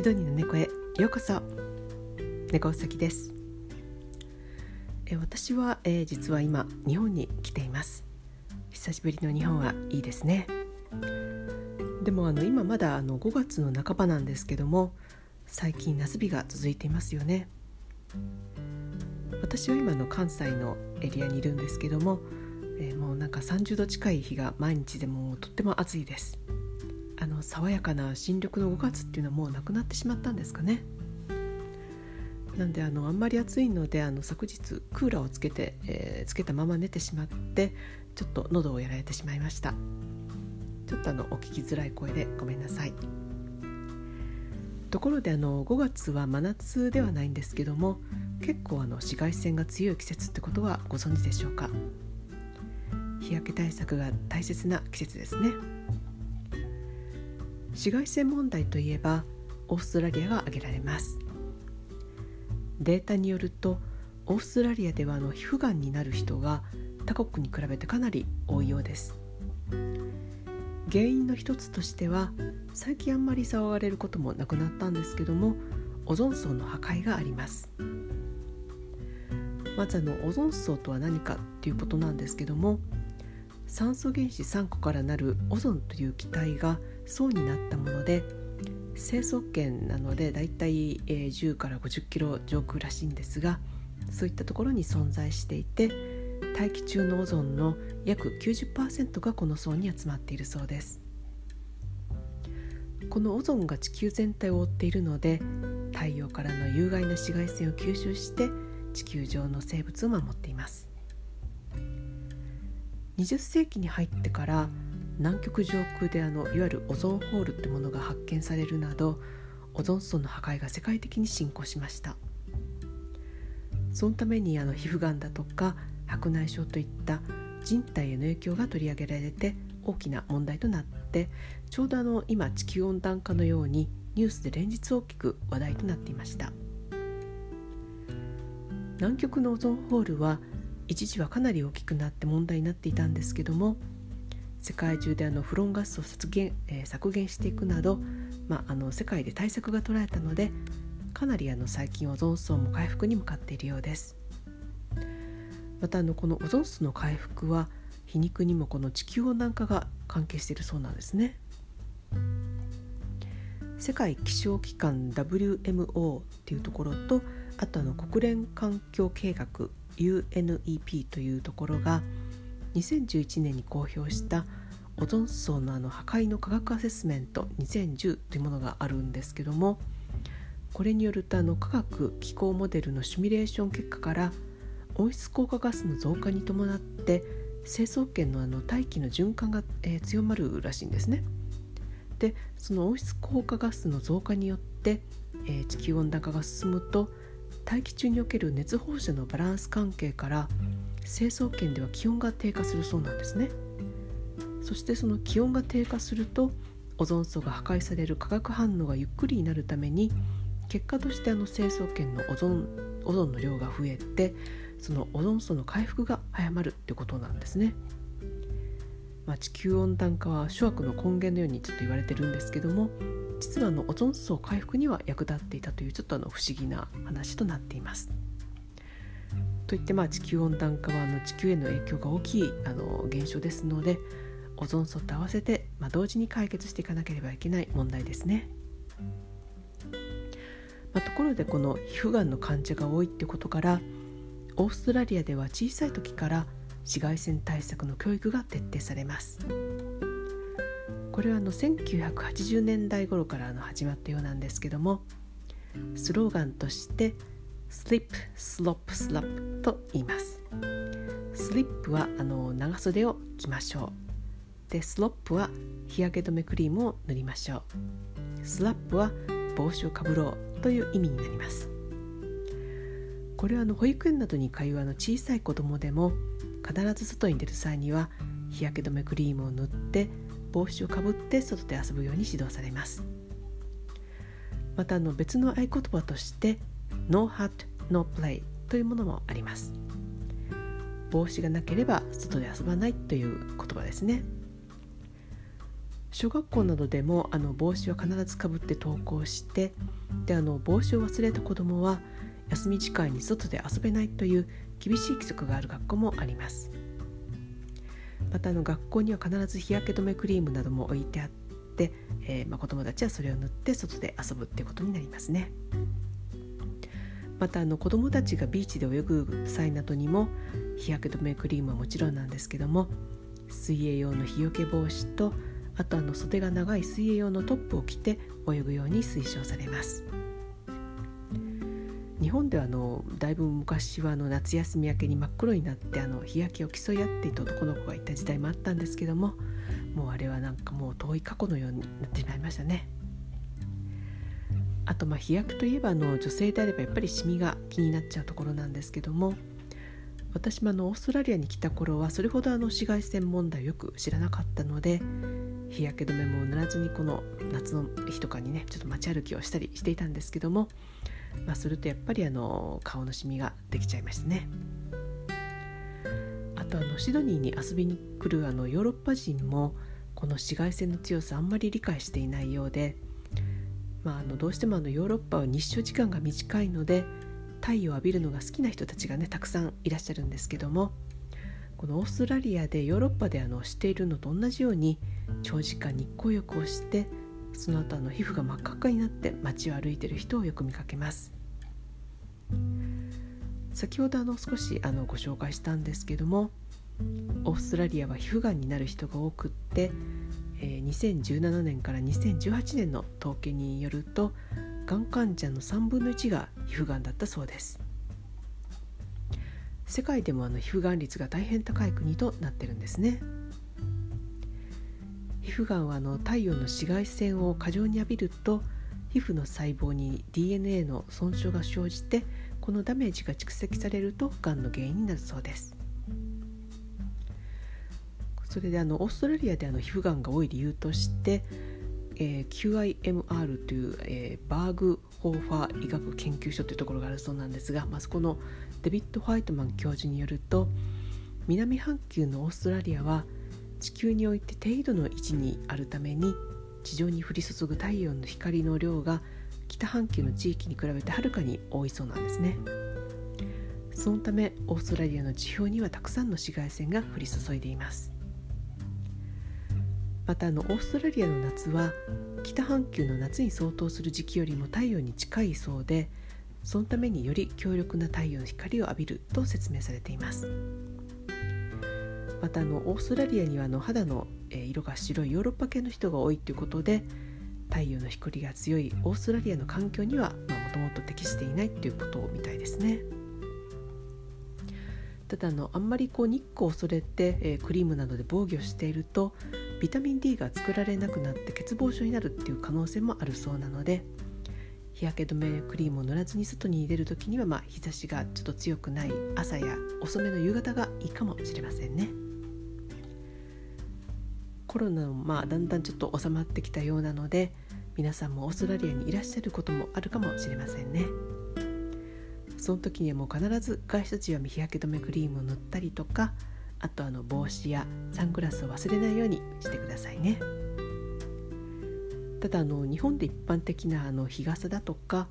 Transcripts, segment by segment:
シドニーの猫へようこそ。猫うさぎです。え私は、えー、実は今日本に来ています。久しぶりの日本はいいですね。でもあの今まだあの5月の半ばなんですけども最近夏日が続いていますよね。私は今の関西のエリアにいるんですけども、えー、もうなんか30度近い日が毎日でもとっても暑いです。あの爽やかな新緑の5月っていうのはもうなくなってしまったんですかね。なんであのあんまり暑いのであの昨日クーラーをつけて、えー、つけたまま寝てしまってちょっと喉をやられてしまいました。ちょっとあのお聞きづらい声でごめんなさい。ところであの5月は真夏ではないんですけども結構あの紫外線が強い季節ってことはご存知でしょうか。日焼け対策が大切な季節ですね。紫外線問題といえばオーストラリアが挙げられます。データによるとオーストラリアではの皮膚がんになる人が他国に比べてかなり多いようです。原因の一つとしては最近あんまり騒がれることもなくなったんですけどもオゾン層の破壊があります。まずあのオゾン層とは何かっていうことなんですけども酸素原子3個からなるオゾンという気体が層になったもので成層圏なのでだいたい10から50キロ上空らしいんですがそういったところに存在していて大気中のオゾンの約90%がこの層に集まっているそうです。このオゾンが地球全体を覆っているので太陽からの有害な紫外線を吸収して地球上の生物を守っています。20世紀に入ってから南極上空であのいわゆるオゾンホールってものが発見されるなどオゾン層の破壊が世界的に進行しました。そのためにあの皮膚がんだとか白内障といった人体への影響が取り上げられて大きな問題となってちょうどあの今地球温暖化のようにニュースで連日大きく話題となっていました。南極のオゾンホールは一時はかなり大きくなって問題になっていたんですけども世界中であのフロンガスを削減,、えー、削減していくなど、まあ、あの世界で対策が取られたのでかなりあの最近オゾン層も回復に向かっているようです。またあのこのオゾン層の回復は皮肉にもこの地球温暖化が関係しているそうなんですね。世界気象機関 WMO っていうところとあとあの国連環境計画 UNEP というところが2011年に公表したオゾン層のあの破壊の科学アセスメント2010というものがあるんですけどもこれによるとあの科学気候モデルのシミュレーション結果から温室効果ガスの増加に伴って成層圏のあの大気の循環が、えー、強まるらしいんですね。でその温室効果ガスの増加によって、えー、地球温暖化が進むと大気中における熱放射のバランス関係から成層圏では気温が低下するそうなんですねそしてその気温が低下するとオゾン層が破壊される化学反応がゆっくりになるために結果としてあの成層圏のオゾンオゾンの量が増えてそのオゾン層の回復が早まるってことなんですね。まあ、地球温暖化は諸悪の根源のようにちょっと言われてるんですけども実はあのオゾン層回復には役立っていたというちょっとあの不思議な話となっています。といってまあ地球温暖化はあの地球への影響が大きいあの現象ですのでオゾン層と合わせて、まあ、同時に解決していかなければいけない問題ですね。まあ、ところでこの皮膚がんの患者が多いってことからオーストラリアでは小さい時から紫外線対策の教育が徹底されますこれはあの1980年代頃からの始まったようなんですけどもスローガンとして「 Slip Slop Slap と言います。 Slip はあの長袖を着ましょう。で Slop は日焼け止めクリームを塗りましょう。スラップは帽子をかぶろうという意味になります。これはあの保育園などに通うあの小さい子供でも必ず外に出る際には日焼け止めクリームを塗って帽子をかぶって外で遊ぶように指導されます。またあの別の合言葉として No hat, no play というものもあります。帽子がなければ外で遊ばないという言葉ですね。小学校などでもあの帽子は必ずかぶって登校してであの帽子を忘れた子どもは休み時間に外で遊べないという厳しい規則がある学校もあります。またあの学校には必ず日焼け止めクリームなども置いてあって、えー、まあ、子どもたちはそれを塗って外で遊ぶっていうことになりますね。またあの子どもたちがビーチで泳ぐ際などにも日焼け止めクリームはもちろんなんですけども水泳用の日よけ防止とあとあの袖が長い水泳用のトップを着て泳ぐように推奨されます。日本ではあのだいぶ昔はあの夏休み明けに真っ黒になってあの日焼けを競い合っていた男の子がいた時代もあったんですけどももうあれはなんかもう遠い過去のようになってしまいましたね。あとまあ日焼けといえばあの女性であればやっぱりシミが気になっちゃうところなんですけども私もあのオーストラリアに来た頃はそれほどあの紫外線問題をよく知らなかったので日焼け止めも塗らずにこの夏の日とかにねちょっと街歩きをしたりしていたんですけども、まあ、するとやっぱりあの顔のシミができちゃいましたね。あとあのシドニーに遊びに来るあのヨーロッパ人もこの紫外線の強さあんまり理解していないようで、まあ、あのどうしてもあのヨーロッパは日照時間が短いので太陽を浴びるのが好きな人たちがねたくさんいらっしゃるんですけどもこのオーストラリアでヨーロッパであのしているのと同じように長時間日光浴をしてその後あの皮膚が真っ赤っかになって街を歩いてる人をよく見かけます。先ほどあの少しあのご紹介したんですけどもオーストラリアは皮膚がんになる人が多くって、え、2017年から2018年の統計によるとがん患者の3分の1が皮膚がんだったそうです。世界でもあの皮膚がん率が大変高い国となってるんですね。皮膚がんはあの太陽の紫外線を過剰に浴びると皮膚の細胞に DNA の損傷が生じてこのダメージが蓄積されるとがんの原因になるそうです。それであのオーストラリアであの皮膚がんが多い理由としてえー、QIMR という、えー、バーグ・ホーファー医学研究所というところがあるそうなんですが、まあ、そこのデビッド・ホワイトマン教授によると南半球のオーストラリアは地球において低緯度の位置にあるために地上に降り注ぐ太陽の光の量が北半球の地域に比べてはるかに多いそうなんですね。そのためオーストラリアの地表にはたくさんの紫外線が降り注いでいます。またあのオーストラリアの夏は北半球の夏に相当する時期よりも太陽に近いそうでそのためにより強力な太陽の光を浴びると説明されていますまたあのオーストラリアにはあの肌の色が白いヨーロッパ系の人が多いということで太陽の光が強いオーストラリアの環境にはもともと適していないということみたいですね。ただあのあんまりこう日光を恐れて、え、クリームなどで防御しているとビタミン D が作られなくなって欠乏症になるっていう可能性もあるそうなので日焼け止めクリームを塗らずに外に出る時には、まあ、日差しがちょっと強くない朝や遅めの夕方がいいかもしれませんね。コロナもまあだんだんちょっと収まってきたようなので皆さんもオーストラリアにいらっしゃることもあるかもしれませんね。その時にはもう必ず外出時は日焼け止めクリームを塗ったりとかあとあの帽子やサングラスを忘れないようにしてくださいねただあの日本で一般的なあの日傘だとか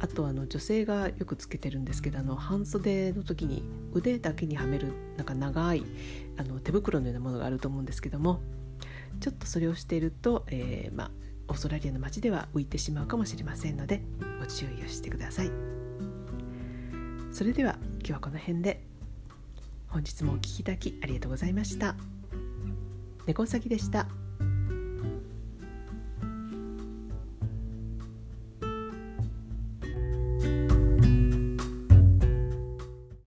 あとあの女性がよくつけてるんですけどあの半袖の時に腕だけにはめるなんか長いあの手袋のようなものがあると思うんですけどもちょっとそれをしていると、えー、まあ、オーストラリアの街では浮いてしまうかもしれませんのでご注意をしてください。それでは今日はこの辺で本日もお聴きいただきありがとうございました猫うさぎでした。